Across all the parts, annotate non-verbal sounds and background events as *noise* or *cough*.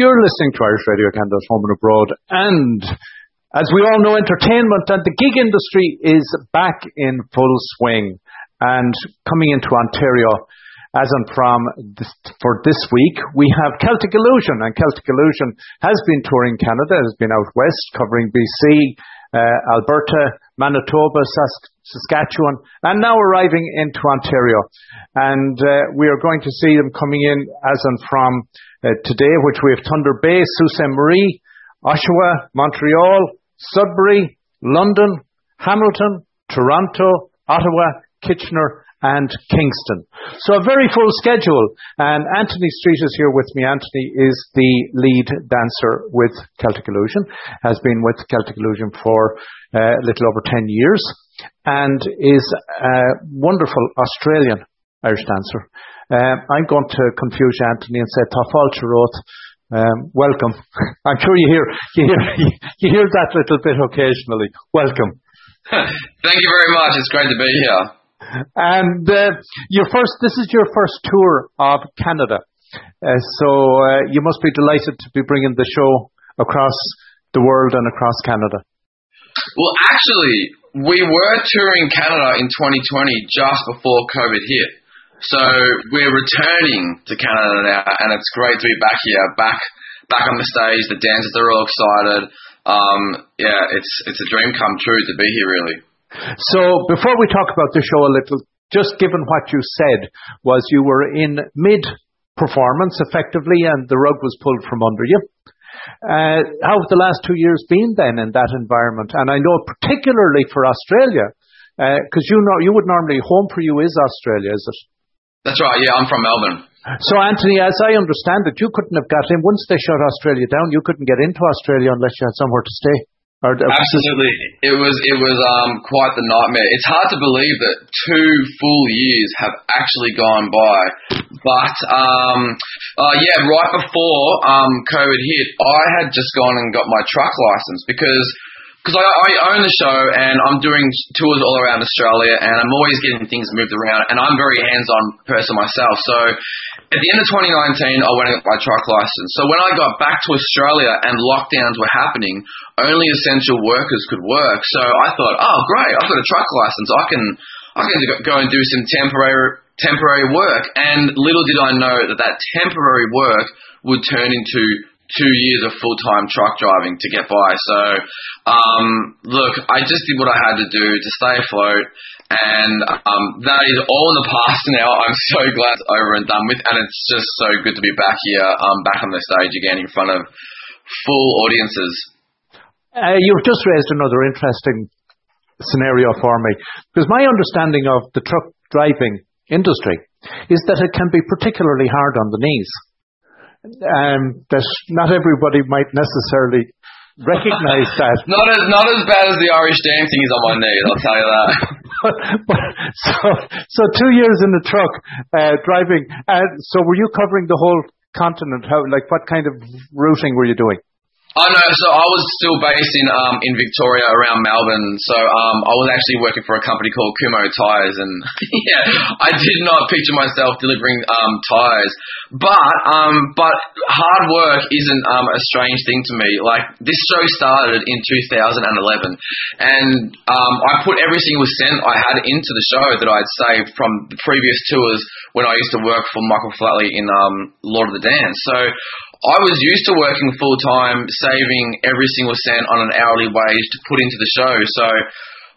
You're listening to Irish Radio Canada's Home and Abroad. And as we all know, entertainment and the gig industry is back in full swing and coming into Ontario as and from this, for this week, we have Celtic Illusion, and Celtic Illusion has been touring Canada, has been out west covering BC, uh, Alberta, Manitoba, Sask- Saskatchewan, and now arriving into Ontario. And uh, we are going to see them coming in as and from today, which we have Thunder Bay, Sault Ste. Marie, Oshawa, Montreal, Sudbury, London, Hamilton, Toronto, Ottawa, Kitchener, and Kingston. So a very full schedule. And Anthony Street is here with me. Anthony is the lead dancer with Celtic Illusion, has been with Celtic Illusion for uh, a little over 10 years, and is a wonderful Australian Irish dancer. Uh, I'm going to confuse Anthony and say Tá fáilte romhat. Um, welcome. *laughs* I'm sure you hear, you hear, you hear that little bit occasionally. Welcome. *laughs* Thank you very much. It's great to be here. And uh, your first, this is your first tour of Canada, uh, so uh, you must be delighted to be bringing the show across the world and across Canada. Well, actually, we were touring Canada in 2020 just before COVID hit. So we're returning to Canada now, and it's great to be back here, back back on the stage. The dancers are all excited. Um, yeah, it's it's a dream come true to be here, really. So before we talk about the show a little, just given what you said was you were in mid performance effectively and the rug was pulled from under you. Uh, how have the last two years been then in that environment? And I know particularly for Australia, because uh, you know you would normally home for you is Australia, is it? That's right. Yeah, I'm from Melbourne. So Anthony, as I understand it, you couldn't have got in once they shut Australia down. You couldn't get into Australia unless you had somewhere to stay. Absolutely, it was it was um quite the nightmare. It's hard to believe that two full years have actually gone by, but um uh, yeah, right before um COVID hit, I had just gone and got my truck license because because I, I own the show and I'm doing tours all around Australia and I'm always getting things moved around and I'm a very hands-on person myself. So at the end of 2019, I went and got my truck license. So when I got back to Australia and lockdowns were happening, only essential workers could work. So I thought, oh great, I've got a truck license. I can I can go and do some temporary temporary work. And little did I know that that temporary work would turn into two years of full time truck driving to get by. So, um, look, I just did what I had to do to stay afloat, and um, that is all in the past *laughs* now. I'm so glad it's over and done with, and it's just so good to be back here, um, back on the stage again in front of full audiences. Uh, you've just raised another interesting scenario for me, because my understanding of the truck driving industry is that it can be particularly hard on the knees um, that not everybody might necessarily recognize that. *laughs* not as not as bad as the Irish dancing is on my knees, I'll tell you that. but, *laughs* but, so so two years in the truck uh, driving. Uh, so were you covering the whole continent? How like what kind of routing were you doing? Oh no, so I was still based in um in Victoria around Melbourne. So um I was actually working for a company called Kumho Tires and *laughs* yeah, I did not picture myself delivering um tires. But um but hard work isn't um a strange thing to me. Like this show started in 2011 and um I put every single cent I had into the show that I'd saved from the previous tours when I used to work for Michael Flatley in um Lord of the Dance. So I was used to working full time, saving every single cent on an hourly wage to put into the show. So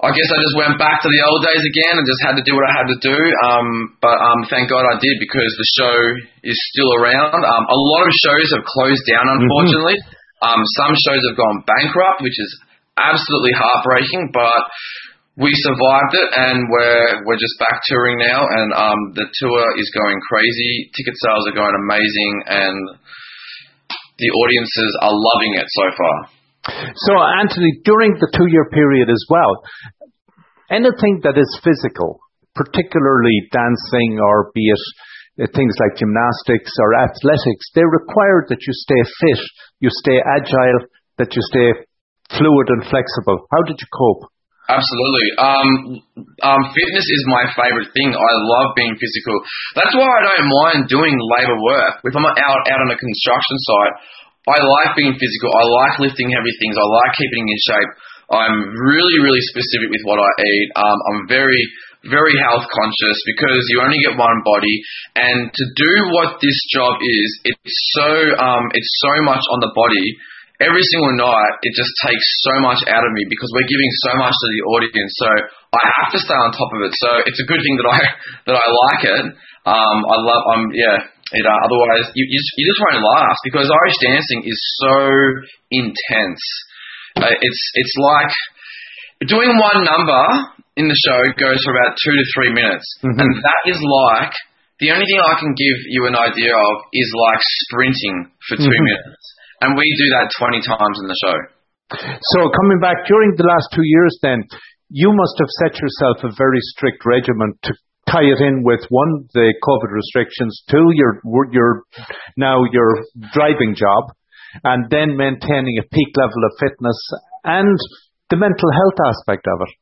I guess I just went back to the old days again and just had to do what I had to do. Um, but um, thank God I did because the show is still around. Um, a lot of shows have closed down, mm-hmm. unfortunately. Mm-hmm. Um, some shows have gone bankrupt, which is absolutely heartbreaking. But we survived it, and we're we're just back touring now, and um, the tour is going crazy. Ticket sales are going amazing, and the audiences are loving it so far. So, Anthony, during the two year period as well, anything that is physical, particularly dancing or be it uh, things like gymnastics or athletics, they require that you stay fit, you stay agile, that you stay fluid and flexible. How did you cope? Absolutely. Um, um, fitness is my favorite thing. I love being physical. That's why I don't mind doing labor work. If I'm out out on a construction site, I like being physical. I like lifting heavy things. I like keeping in shape. I'm really, really specific with what I eat. Um, I'm very, very health conscious because you only get one body, and to do what this job is, it's so, um, it's so much on the body. Every single night, it just takes so much out of me because we're giving so much to the audience. So I have to stay on top of it. So it's a good thing that I *laughs* that I like it. Um, I love. Um, yeah. It, uh, otherwise, you, you just, you just won't last because Irish dancing is so intense. Uh, it's it's like doing one number in the show goes for about two to three minutes, Mhm. and that is like the only thing I can give you an idea of is like sprinting for 2 Mhm. minutes, and we do that twenty times in the show. So coming back during the last two years, then you must have set yourself a very strict regimen to tie it in with one the COVID restrictions, two your your now your driving job, and then maintaining a peak level of fitness and the mental health aspect of it.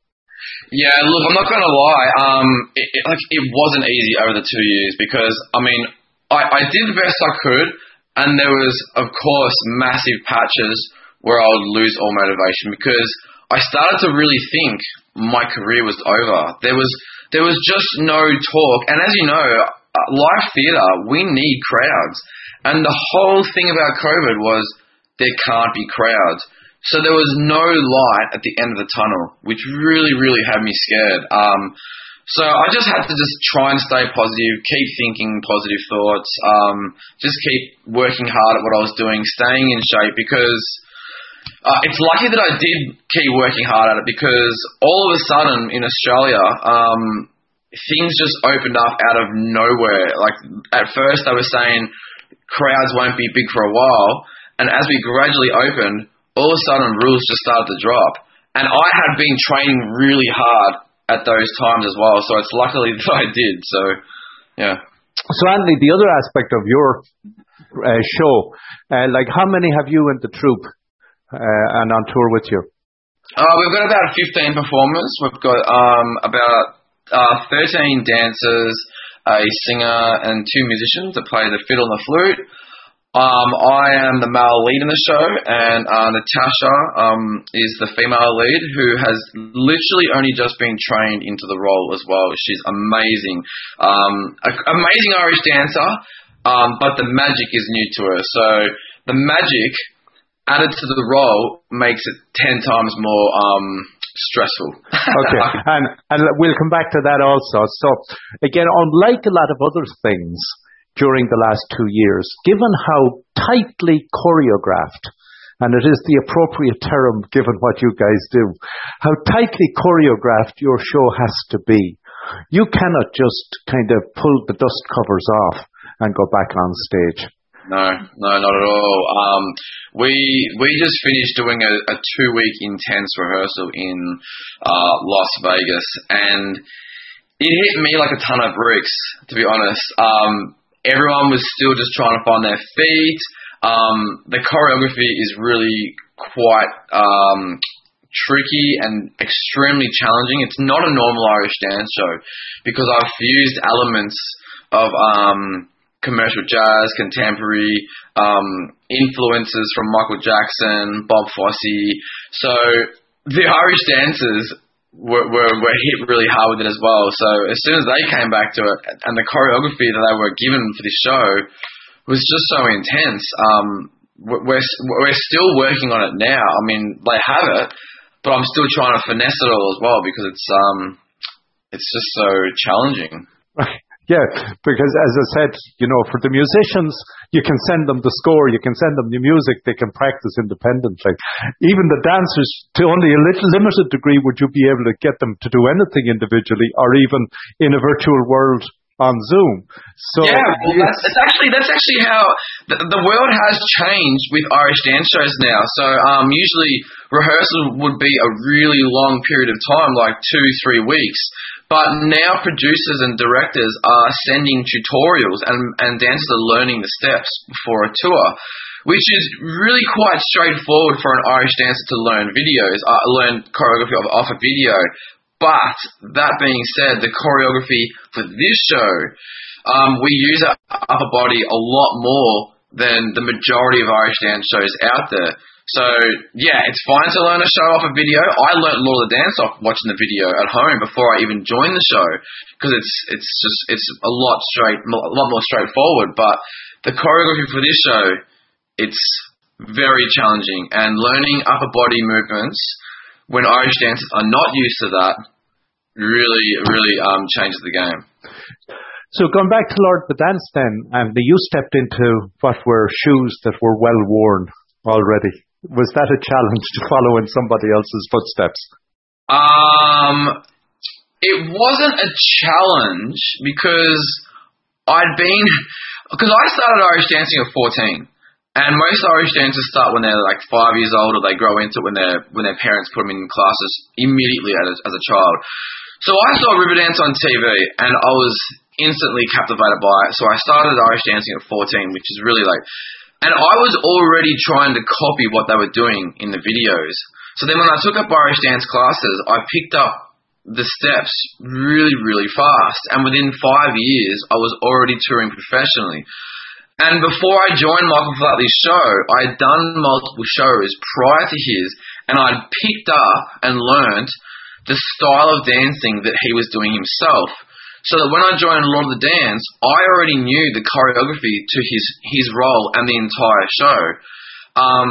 Yeah, look, I'm not gonna lie. Um, it, it, like it wasn't easy over the two years because I mean, I, I did the best I could, and there was, of course, massive patches where I would lose all motivation because I started to really think my career was over. There was there was just no talk, and as you know, live theatre we need crowds, and the whole thing about COVID was there can't be crowds. So there was no light at the end of the tunnel, which really, really had me scared. Um, so I just had to just try and stay positive, keep thinking positive thoughts, um, just keep working hard at what I was doing, staying in shape because uh, it's lucky that I did keep working hard at it because all of a sudden in Australia, um, things just opened up out of nowhere. Like at first they were saying crowds won't be big for a while, and as we gradually opened, all of a sudden rules just started to drop. And I had been training really hard at those times as well, so it's luckily *laughs* that I did. So, yeah. So Anthony, the other aspect of your uh, show, uh, like how many have you in the troupe uh, and on tour with you? Uh, we've got about 15 performers. We've got um, about uh, 13 dancers, a singer, and two musicians that play the fiddle and the flute. Um, I am the male lead in the show, and uh, Natasha um, is the female lead who has literally only just been trained into the role as well. She's amazing, um, a- amazing Irish dancer, um, but the magic is new to her. So the magic added to the role makes it ten times more um, stressful. Okay, *laughs* and and we'll come back to that also. So again, unlike a lot of other things during the last two years, given how tightly choreographed, and it is the appropriate term given what you guys do, how tightly choreographed your show has to be. You cannot just kind of pull the dust covers off and go back on stage. No, no, not at all. Um, we we just finished doing a, a two week intense rehearsal in uh, Las Vegas, and it hit me like a ton of bricks. To be honest, um, everyone was still just trying to find their feet. Um, the choreography is really quite um, tricky and extremely challenging. It's not a normal Irish dance show because I've fused elements of um, commercial jazz, contemporary, um, influences from Michael Jackson, Bob Fosse. So the Irish dancers were, were, were hit really hard with it as well. So as soon as they came back to it, and the choreography that they were given for this show was just so intense. Um, we're, we're still working on it now. I mean, they have it, but I'm still trying to finesse it all as well because it's um, it's just so challenging. Yeah, because as I said, you know, for the musicians, you can send them the score, you can send them the music, they can practice independently. Even the dancers, to only a little limited degree would you be able to get them to do anything individually or even in a virtual world on Zoom. So yeah, well, that's, it's actually that's actually how the, the world has changed with Irish dance shows now. So um, usually rehearsal would be a really long period of time, like two, three weeks. But now producers and directors are sending tutorials and, and dancers are learning the steps before a tour, which is really quite straightforward for an Irish dancer to learn videos, uh, learn choreography off, off a video. But that being said, the choreography for this show, um, we use our upper body a lot more than the majority of Irish dance shows out there. So yeah, it's fine to learn a show off a video. I learnt Lord of the Dance off watching the video at home before I even joined the show because it's it's just it's a lot straight, a lot more straightforward. But the choreography for this show, it's very challenging, and learning upper body movements when Irish dancers are not used to that really really um, changes the game. So going back to Lord of the Dance then, and you stepped into what were shoes that were well worn already. Was that a challenge to follow in somebody else's footsteps? Um, it wasn't a challenge because I'd been because I started Irish dancing at 14. And most Irish dancers start when they're like five years old, or they grow into it when their when their parents put them in classes immediately as a, as a child. So I saw Riverdance on TV, and I was instantly captivated by it. So I started Irish dancing at 14, which is really like and I was already trying to copy what they were doing in the videos. So then when I took up Irish dance classes, I picked up the steps really, really fast. And within five years, I was already touring professionally. And before I joined Michael Flatley's show, I had done multiple shows prior to his, and I'd picked up and learned the style of dancing that he was doing himself. So that when I joined Lord of the Dance, I already knew the choreography to his his role and the entire show. Um,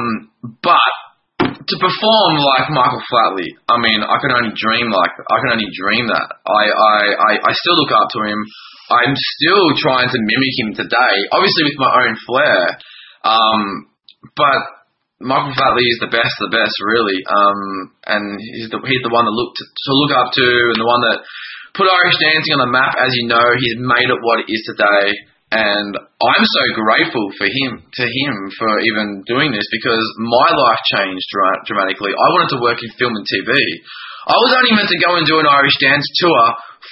but to perform like Michael Flatley, I mean, I can only dream like I can only dream that. I, I, I, I still look up to him. I'm still trying to mimic him today, obviously with my own flair. Um, but Michael Flatley is the best, the best really. Um, and he's the he's the one to look to, to look up to, and the one that put Irish dancing on the map. As you know, he's made it what it is today. And I'm so grateful for him, to him, for even doing this because my life changed dramatically. I wanted to work in film and TV. I was only meant to go and do an Irish dance tour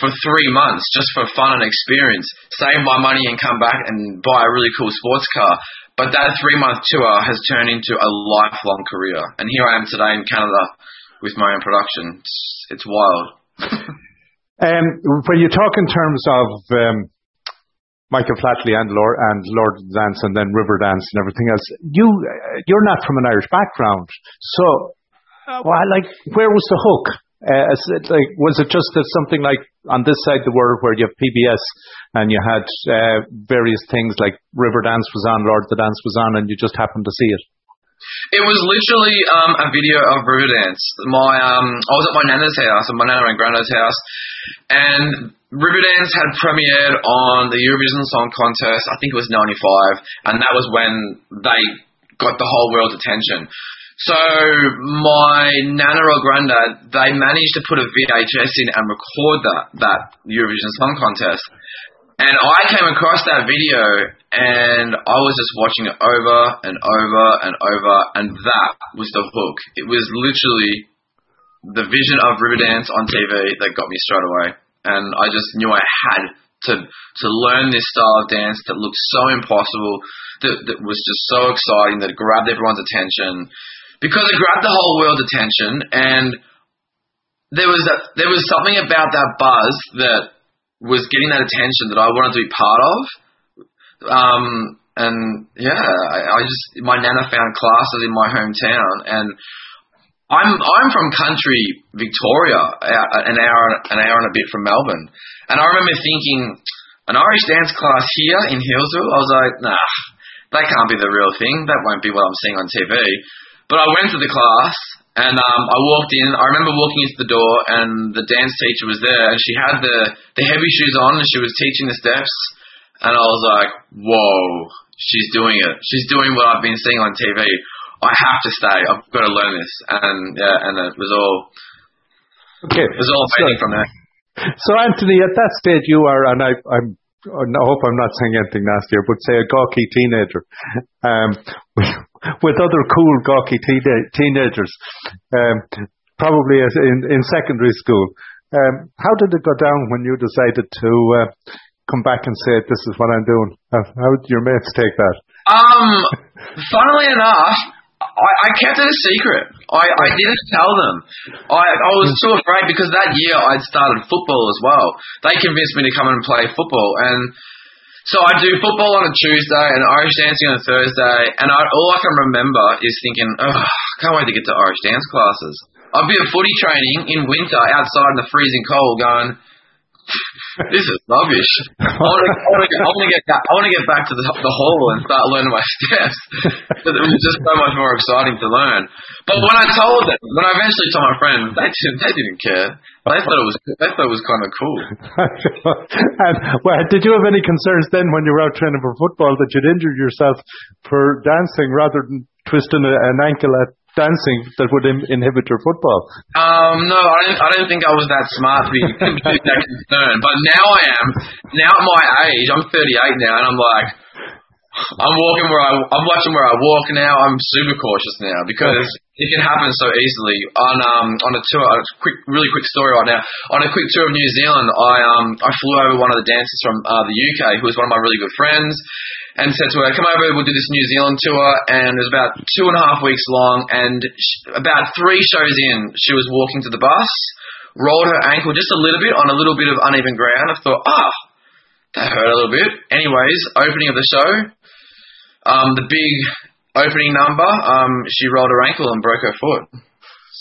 for three months just for fun and experience, save my money and come back and buy a really cool sports car. But that three month tour has turned into a lifelong career. And here I am today in Canada with my own production. It's, it's wild. *laughs* Um, when you talk in terms of um, Michael Flatley and Lord and Lord Dance and then River Dance and everything else, you you're not from an Irish background, so uh, well, like where was the hook? Uh, it like was it just that something like on this side of the world where you have PBS and you had uh, various things like River Dance was on, Lord the Dance was on, and you just happened to see it? It was literally um, a video of Riverdance. My um, I was at my nana's house, and my nana and granddad's house, and Riverdance had premiered on the Eurovision Song Contest. I think it was '95, and that was when they got the whole world's attention. So my nana or granddad, they managed to put a VHS in and record that that Eurovision Song Contest. And I came across that video and I was just watching it over and over and over and that was the hook. It was literally the vision of Riverdance on TV that got me straight away. And I just knew I had to to learn this style of dance that looked so impossible, that, that was just so exciting, that it grabbed everyone's attention. Because it grabbed the whole world's attention and there was a, there was something about that buzz that was getting that attention that I wanted to be part of. Um, and yeah, I, I just my nana found classes in my hometown, and I'm I'm from country Victoria, an hour an hour and a bit from Melbourne, and I remember thinking an Irish dance class here in Healesville. I was like, nah, that can't be the real thing. That won't be what I'm seeing on TV. But I went to the class and um, I walked in. I remember walking into the door, and the dance teacher was there, and she had the the heavy shoes on, and she was teaching the steps. And I was like, "Whoa, she's doing it! She's doing what I've been seeing on TV. I have to stay. I've got to learn this." And yeah, and it was all okay. It was all amazing from there. So Anthony, at that stage, you are, and I, I'm I hope I'm not saying anything nasty here, but say a gawky teenager um, with other cool gawky teen- teenagers, um, probably in, in secondary school. Um, how did it go down when you decided to uh, come back and say, "This is what I'm doing"? How, how did your mates take that? Um, funnily enough, I, I kept it a secret. I, I didn't tell them. I, I was too afraid because that year I'd started football as well. They convinced me to come and play football, and So I do football on a Tuesday and Irish dancing on a Thursday, and I, all I can remember is thinking, oh, can't wait to get to Irish dance classes. I'd be at footy training in winter outside in the freezing cold, going, *laughs* this is rubbish. I want to, get, I want to get, I want to get back to the, the hall and start learning my steps. *laughs* it was just so much more exciting to learn. But when I told them, when I eventually told my friends, they didn't, they didn't care. They thought it was, they thought it was kind of cool. *laughs* and well, did you have any concerns then when you were out training for football that you'd injured yourself for dancing rather than twisting a, an ankle at dancing that would in- inhibit your football? Um, no, I don't. I don't think I was that smart to be, *laughs* to be that concerned. But now I am. Now at my age, I'm 38 now, and I'm like, I'm walking where I, I'm watching where I walk now. I'm super cautious now because it can happen so easily. On um on a tour, a quick, really quick story right now. On a quick tour of New Zealand, I um I flew over one of the dancers from uh, the UK, who was one of my really good friends, and said to her, "Come over, we'll do this New Zealand tour." And it was about two and a half weeks long, and she, about three shows in, she was walking to the bus, rolled her ankle just a little bit on a little bit of uneven ground. I thought, ah. Oh, that hurt a little bit. Anyways, opening of the show, um, the big opening number, um, she rolled her ankle and broke her foot.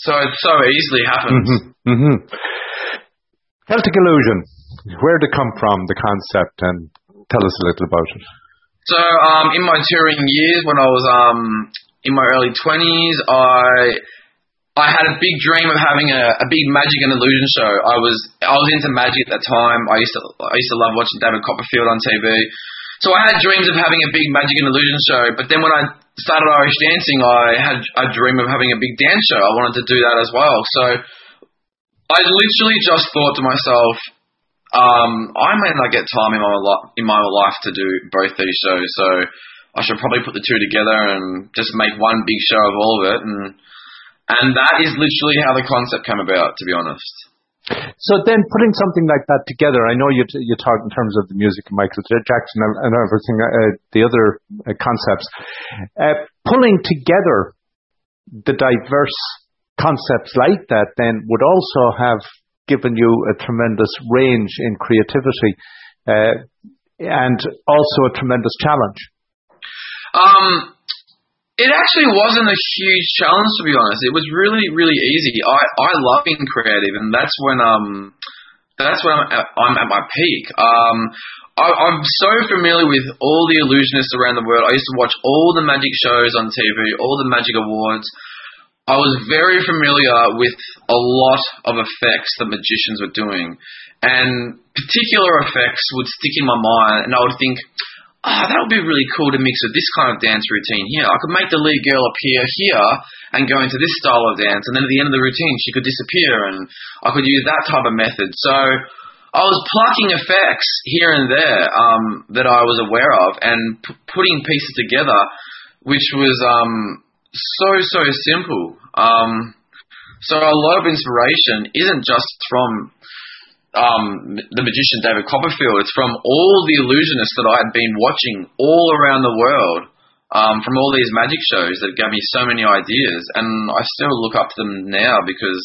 So it so easily happens. Mm-hmm. Mm-hmm. Celtic Illusion, where did it come from, the concept, and tell us a little about it. So um, in my touring years, when I was um, in my early 20s, I I had a big dream of having a, a big magic and illusion show. I was I was into magic at the time. I used to I used to love watching David Copperfield on TV. So I had dreams of having a big magic and illusion show, but then when I started Irish dancing, I had a dream of having a big dance show. I wanted to do that as well. So I literally just thought to myself, um, I may not get time in my in my life to do both these shows, so I should probably put the two together and just make one big show of all of it. And and that is literally how the concept came about, to be honest. So then, putting something like that together, I know you t- you talk in terms of the music of Michael Jackson and, and everything, uh, the other uh, concepts. Uh, pulling together the diverse concepts like that, then would also have given you a tremendous range in creativity, uh, and also a tremendous challenge. Um, it actually wasn't a huge challenge to be honest. It was really, really easy. I, I love being creative, and that's when um that's when I'm at, I'm at my peak. Um, I, I'm so familiar with all the illusionists around the world. I used to watch all the magic shows on TV, all the magic awards. I was very familiar with a lot of effects that magicians were doing, and particular effects would stick in my mind, and I would think oh, that would be really cool to mix with this kind of dance routine here. I could make the lead girl appear here and go into this style of dance, and then at the end of the routine, she could disappear, and I could use that type of method. So I was plucking effects here and there um, that I was aware of and p- putting pieces together, which was um, so, so simple. Um, so a lot of inspiration isn't just from um, the magician David Copperfield. It's from all the illusionists that I had been watching all around the world, um, from all these magic shows that gave me so many ideas, and I still look up to them now because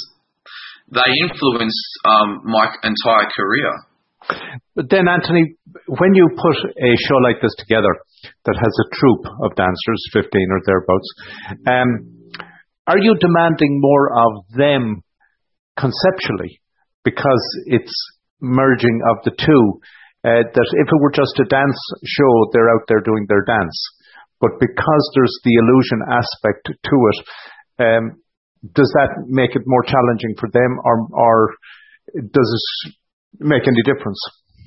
they influenced um, my entire career. But then, Anthony, when you put a show like this together that has a troupe of dancers, 15 or thereabouts, um, are you demanding more of them conceptually because it's merging of the two. Uh, that if it were just a dance show, they're out there doing their dance. But because there's the illusion aspect to it, um, does that make it more challenging for them, or, or does it make any difference?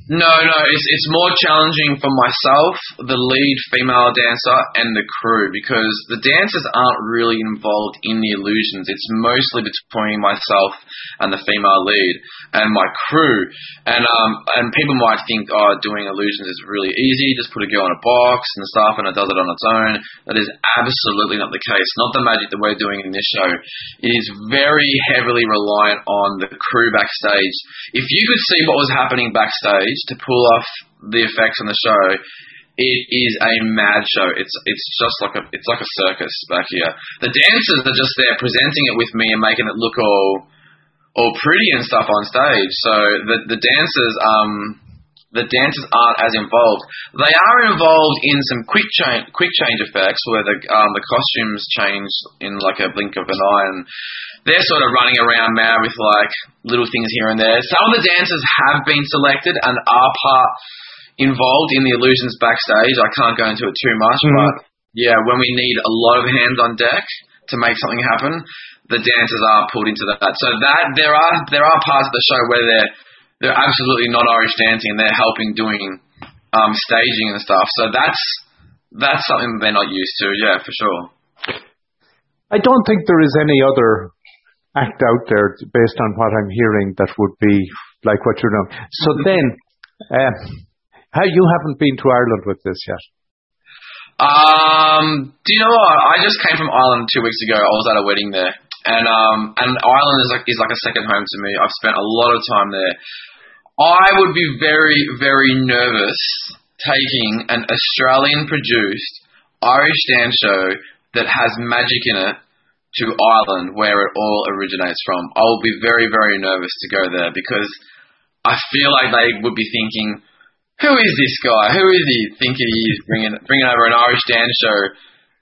No, no, it's it's more challenging for myself, the lead female dancer, and the crew because the dancers aren't really involved in the illusions. It's mostly between myself and the female lead and my crew. And um and people might think, oh, doing illusions is really easy. Just put a girl in a box and stuff, and it does it on its own. That is absolutely not the case. Not the magic that we're doing in this show. It is very heavily reliant on the crew backstage. If you could see what was happening backstage to pull off the effects on the show, it is a mad show. It's it's just like a it's like a circus back here. The dancers are just there presenting it with me and making it look all all pretty and stuff on stage. So the the dancers um the dancers aren't as involved. They are involved in some quick change, quick change effects where the um, the costumes change in like a blink of an eye, and they're sort of running around now with like little things here and there. Some of the dancers have been selected and are part involved in the illusions backstage. I can't go into it too much, mm. but yeah, when we need a lot of hands on deck to make something happen, the dancers are pulled into that. So that there are there are parts of the show where they're they're absolutely not Irish dancing and they're helping doing um, staging and stuff. So that's that's something they're not used to. Yeah, for sure. I don't think there is any other act out there based on what I'm hearing that would be like what you're doing. So mm-hmm. then, uh, how you haven't been to Ireland with this yet? Um, do you know what? I just came from Ireland two weeks ago. I was at a wedding there, and um, and Ireland is like is like a second home to me. I've spent a lot of time there. I would be very, very nervous taking an Australian produced Irish dance show that has magic in it to Ireland where it all originates from. I will be very, very nervous to go there because I feel like they would be thinking, who is this guy? Who is he thinking he is bringing, bringing over an Irish dance show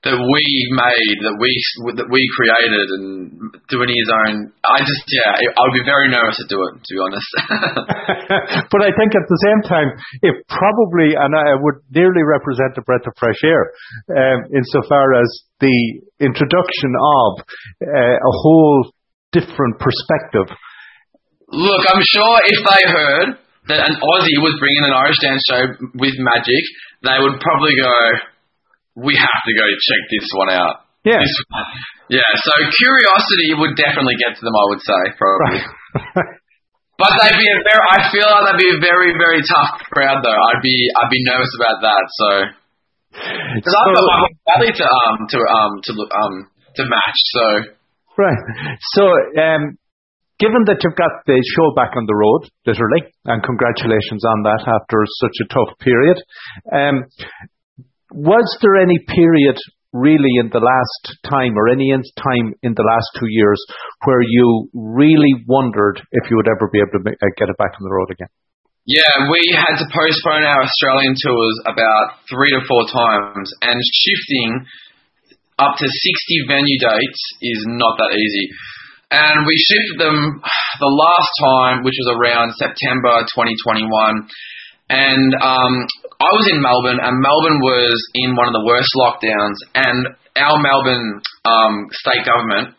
that we made, that we that we created, and doing his own. I just, yeah, I would be very nervous to do it, to be honest. *laughs* but I think at the same time, it probably, and I would nearly represent a breath of fresh air, um, insofar as the introduction of uh, a whole different perspective. Look, I'm sure if they heard that an Aussie was bringing an Irish dance show with magic, they would probably go we have to go check this one out. Yeah. This, yeah, so curiosity would definitely get to them, I would say, probably. *laughs* but they'd be a very, I feel like they'd be a very, very tough crowd though. I'd be, I'd be nervous about that, so. Because so, I've got to, um, to, um, to, um, to match, so. Right. So, um, given that you've got the show back on the road, literally, and congratulations on that after such a tough period, um, was there any period really in the last time or any time in the last two years where you really wondered if you would ever be able to uh, get it back on the road again? Yeah, we had to postpone our Australian tours about three to four times, and shifting up to 60 venue dates is not that easy. And we shifted them the last time, which was around September 2021, and um, I was in Melbourne, and Melbourne was in one of the worst lockdowns, and our Melbourne um, state government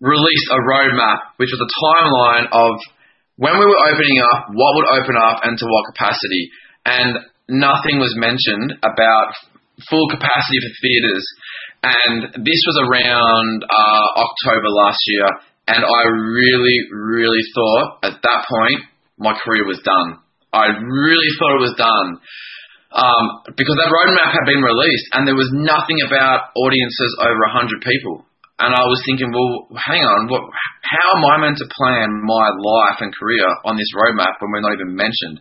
released a roadmap, which was a timeline of when we were opening up, what would open up, and to what capacity. And nothing was mentioned about full capacity for theatres. And this was around uh, October last year, and I really, really thought at that point my career was done. I really thought it was done. Um, because that roadmap had been released and there was nothing about audiences over 100 people. And I was thinking, well, hang on, what, how am I meant to plan my life and career on this roadmap when we're not even mentioned?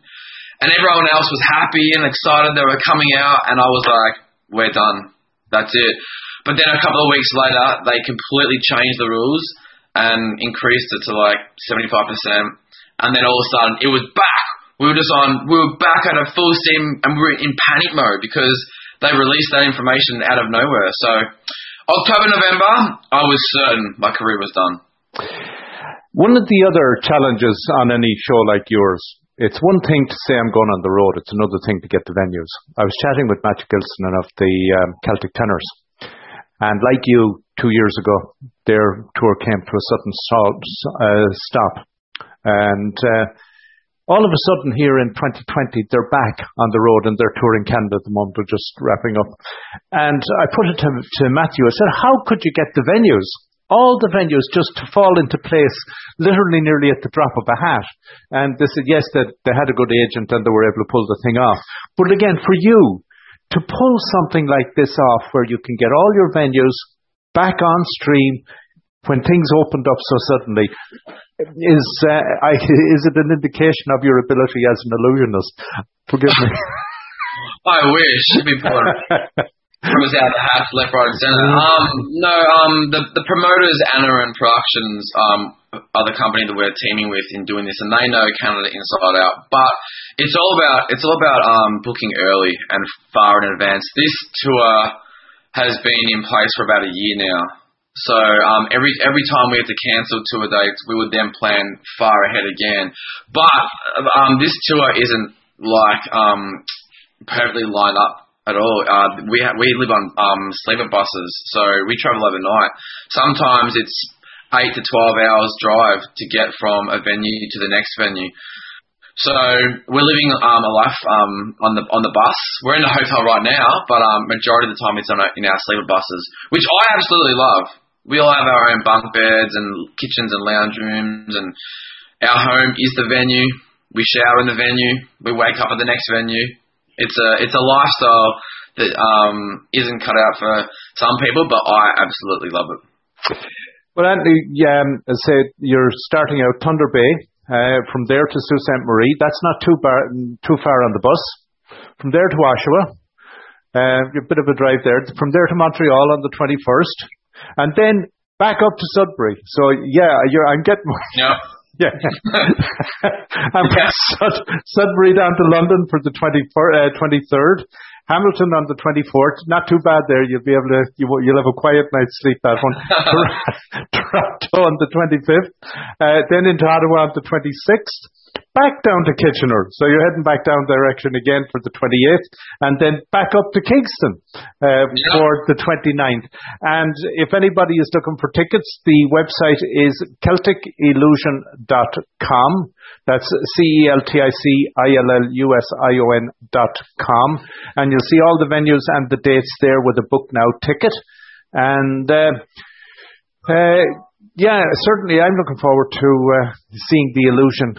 And everyone else was happy and excited they were coming out, and I was like, we're done. That's it. But then a couple of weeks later, they completely changed the rules and increased it to like 75%. And then all of a sudden, it was back we were just on, we were back at a full steam and we were in panic mode because they released that information out of nowhere. So October, November, I was certain my career was done. One of the other challenges on any show like yours, it's one thing to say I'm going on the road, it's another thing to get the venues. I was chatting with Matthew Gilsenan of the um, Celtic Tenors, and like you two years ago, their tour came to a sudden uh, stop. And uh, all of a sudden here in 2020, they're back on the road and they're touring Canada at the moment. They're just wrapping up. And I put it to, to Matthew. I said, how could you get the venues? All the venues just to fall into place literally nearly at the drop of a hat. And they said, yes, that they, they had a good agent and they were able to pull the thing off. But again, for you to pull something like this off where you can get all your venues back on stream when things opened up so suddenly, is uh, I, *laughs* is it an indication of your ability as an illusionist? Forgive me. *laughs* I wish. *laughs* From us out the hat, left, right, and center. Um, no, um, the the promoters, Anna and Productions, um, are the company that we're teaming with in doing this, and they know Canada inside out. But it's all about it's all about um booking early and far in advance. This tour has been in place for about a year now. So um, every every time we had to cancel tour dates, we would then plan far ahead again. But um, this tour isn't like um, perfectly lined up at all. Uh, we ha- we live on um, sleeper buses, so we travel overnight. Sometimes it's eight to twelve hours drive to get from a venue to the next venue. So we're living um, a life um, on the on the bus. We're in a hotel right now, but um, majority of the time it's on a, in our sleeper buses, which I absolutely love. We all have our own bunk beds and kitchens and lounge rooms, and our home is the venue. We shower in the venue. We wake up at the next venue it's a it's a lifestyle that um, isn't cut out for some people, but I absolutely love it. Well, Anthony, I said, you're starting out Thunder Bay. Uh, from there to Sault Ste. Marie, that's not too, bar, too far on the bus. From there to Oshawa, uh, a bit of a drive there. From there to Montreal on the 21st, and then back up to Sudbury. So yeah, I'm getting. Yeah. *laughs* Yeah. *laughs* and yeah. Sud- Sudbury down to London for the 24, uh, 23rd. Hamilton on the 24th. Not too bad there. You'll be able to, you, will have a quiet night's sleep that one. *laughs* *laughs* Toronto on the 25th. Uh, then into Ottawa on the 26th back down to Kitchener. So you're heading back down direction again for the 28th and then back up to Kingston uh, yeah. for the 29th. And if anybody is looking for tickets, the website is CelticIllusion.com. That's C-E-L-T-I-C-I-L-L-U-S-I-O-N dot com. And you'll see all the venues and the dates there with a book now ticket. And, uh, uh, yeah, certainly I'm looking forward to uh, seeing the illusion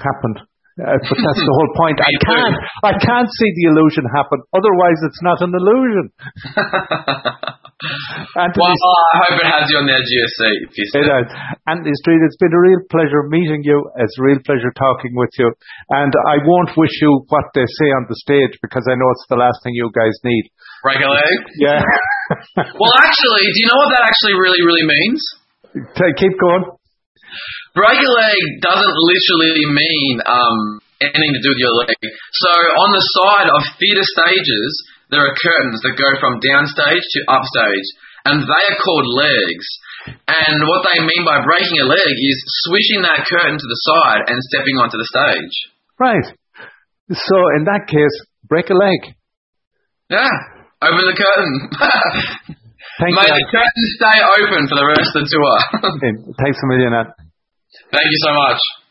happened. Uh, but that's the whole point. I *laughs* can't, I can't see the illusion happen. Otherwise, it's not an illusion. *laughs* well, I hope it has you on the edge of your seat. It has. Anthony Street, it's been a real pleasure meeting you. It's a real pleasure talking with you. And I won't wish you what they say on the stage because I know it's the last thing you guys need. Leg? Yeah. *laughs* well, actually, do you know what that actually really, really means? Keep going. Break a leg doesn't literally mean um, anything to do with your leg. So on the side of theatre stages, there are curtains that go from downstage to upstage, and they are called legs. And what they mean by breaking a leg is swishing that curtain to the side and stepping onto the stage. Right. So in that case, break a leg. Yeah. Open the curtain. Thank *laughs* May you. the curtain stay open for the rest of the tour. *laughs* Thanks a million, Ed. Thank you so much.